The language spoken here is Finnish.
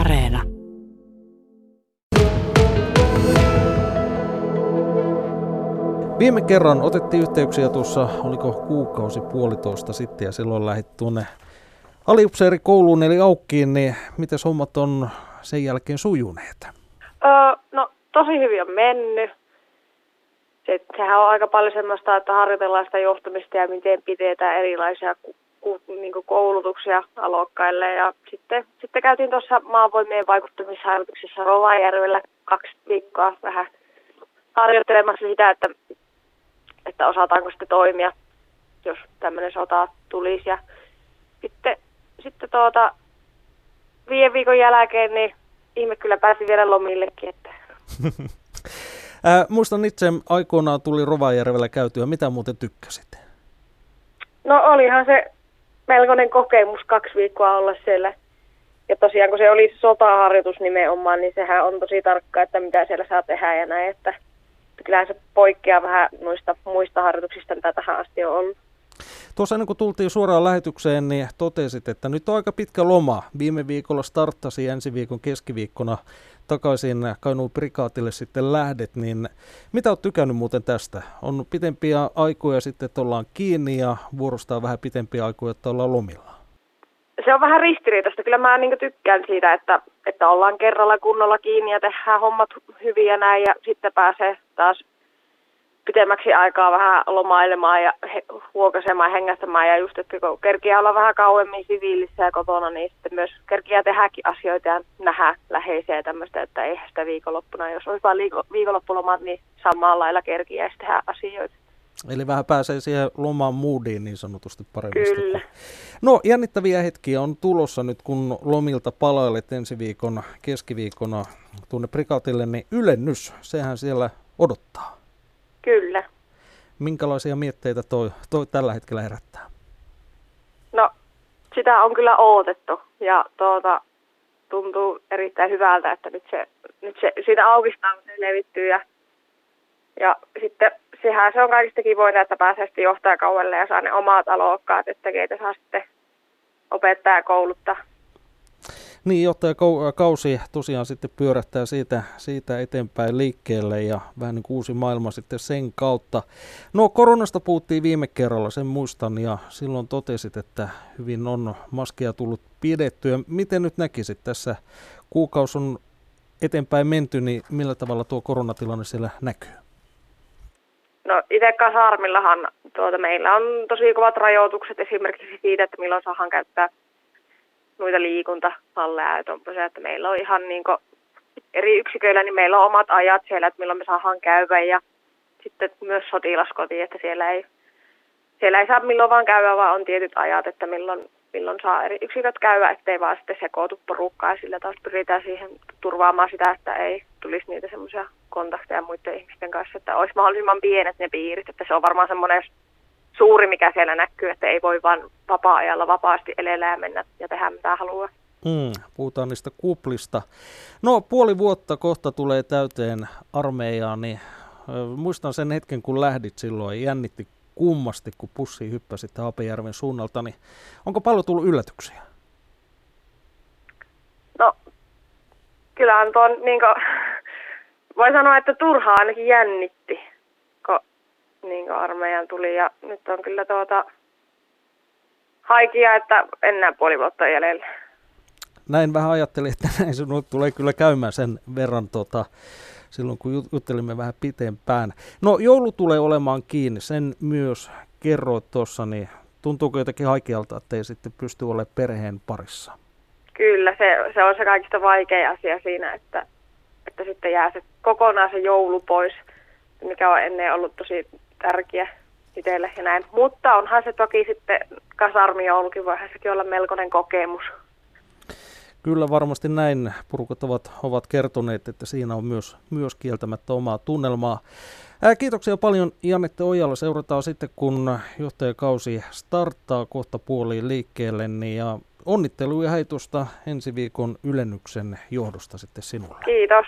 Areena. Viime kerran otettiin yhteyksiä tuossa, oliko kuukausi puolitoista sitten ja silloin lähdit tuonne aliupseerikouluun eli Aukkiin, niin miten hommat on sen jälkeen sujuneet? Öö, no tosi hyvin on mennyt. Se, sehän on aika paljon semmoista, että harjoitellaan sitä johtamista ja miten pidetään erilaisia niin koulutuksia alokkaille. Ja sitten, sitten käytiin tuossa maanvoimien vaikuttamisharjoituksessa Rovajärvellä kaksi viikkoa vähän harjoittelemassa sitä, että, että osataanko sitten toimia, jos tämmöinen sota tulisi. Ja sitten, sitten tuota, viiden viikon jälkeen niin ihme kyllä pääsi vielä lomillekin. Että. Äh, muistan itse aikoinaan tuli Rovajärvellä käytyä. Mitä muuten tykkäsit? No olihan se melkoinen kokemus kaksi viikkoa olla siellä. Ja tosiaan kun se oli sotaharjoitus nimenomaan, niin sehän on tosi tarkka, että mitä siellä saa tehdä ja näin. Että kyllähän se poikkeaa vähän noista muista harjoituksista, mitä tähän asti on ollut. Tuossa ennen kuin tultiin suoraan lähetykseen, niin totesit, että nyt on aika pitkä loma. Viime viikolla starttasi ensi viikon keskiviikkona takaisin Kainuun prikaatille sitten lähdet, niin mitä olet tykännyt muuten tästä? On pitempiä aikoja sitten, että ollaan kiinni ja vuorostaan vähän pitempiä aikoja, että ollaan lomilla. Se on vähän ristiriitaista. Kyllä mä niin tykkään siitä, että, että ollaan kerralla kunnolla kiinni ja tehdään hommat hyvin ja näin ja sitten pääsee taas pitemmäksi aikaa vähän lomailemaan ja he, huokasemaan, hengästämään ja just, että kun kerkiä olla vähän kauemmin siviilissä ja kotona, niin sitten myös kerkiä tehdäkin asioita ja nähdä läheisiä ja tämmöistä, että ei sitä viikonloppuna, jos olisi vain viikonloppulomat, niin samalla lailla kerkiä tehdä asioita. Eli vähän pääsee siihen lomaan moodiin niin sanotusti paremmin. Kyllä. No jännittäviä hetkiä on tulossa nyt, kun lomilta palailet ensi viikon keskiviikkona tuonne prikaatille, niin ylennys, sehän siellä odottaa. Kyllä. Minkälaisia mietteitä toi, toi tällä hetkellä herättää? No, sitä on kyllä odotettu ja tuota, tuntuu erittäin hyvältä, että nyt se, nyt se siitä aukistaan se levittyy ja, ja sitten sehän se on kaikista kivointa, että pääsee sitten johtajakauelle ja saa ne omat alokkaat, että keitä saa sitten opettaa ja kouluttaa. Niin, kausi tosiaan sitten pyörähtää siitä, siitä eteenpäin liikkeelle ja vähän niin kuin uusi maailma sitten sen kautta. No koronasta puhuttiin viime kerralla, sen muistan ja silloin totesit, että hyvin on maskia tullut pidettyä. Miten nyt näkisit tässä kuukausi on eteenpäin menty, niin millä tavalla tuo koronatilanne siellä näkyy? No itse kasarmillahan tuota, meillä on tosi kovat rajoitukset esimerkiksi siitä, että milloin saadaan käyttää noita liikuntahalleja ja tommosia, että meillä on ihan niin eri yksiköillä, niin meillä on omat ajat siellä, että milloin me saadaan käydä ja sitten myös sotilaskoti, että siellä ei, siellä ei saa milloin vaan käydä, vaan on tietyt ajat, että milloin, milloin saa eri yksiköt käydä, ettei vaan sitten sekoitu porukkaa ja sillä taas pyritään siihen turvaamaan sitä, että ei tulisi niitä semmoisia kontakteja muiden ihmisten kanssa, että olisi mahdollisimman pienet ne piirit, että se on varmaan semmoinen suuri, mikä siellä näkyy, että ei voi vain vapaa-ajalla vapaasti elellä ja mennä ja tehdä mitä haluaa. Mm, puhutaan niistä kuplista. No puoli vuotta kohta tulee täyteen armeijaa, niin muistan sen hetken, kun lähdit silloin, jännitti kummasti, kun pussiin hyppäsit Haapajärven suunnalta, niin onko paljon tullut yllätyksiä? No, kyllähän tuon, niin kuin, voi sanoa, että turhaa ainakin jännitti niin armeijan tuli ja nyt on kyllä tuota haikia, että enää puoli vuotta jäljellä. Näin vähän ajattelin, että näin sinulle tulee kyllä käymään sen verran tota, silloin, kun juttelimme vähän pitempään. No joulu tulee olemaan kiinni, sen myös kerroit tuossa, niin tuntuuko jotenkin haikealta, että ei sitten pysty olemaan perheen parissa? Kyllä, se, se on se kaikista vaikein asia siinä, että, että sitten jää se kokonaan se joulu pois, mikä on ennen ollut tosi tärkeä itselle ja näin. Mutta onhan se toki sitten kasarmijoulukin, voihan sekin olla melkoinen kokemus. Kyllä varmasti näin porukat ovat, ovat kertoneet, että siinä on myös, myös kieltämättä omaa tunnelmaa. Ää, kiitoksia paljon Janette Ojalla. Seurataan sitten, kun johtajakausi starttaa kohta puoliin liikkeelle. Niin ja onnitteluja heitosta ensi viikon ylennyksen johdosta sitten sinulle. Kiitos.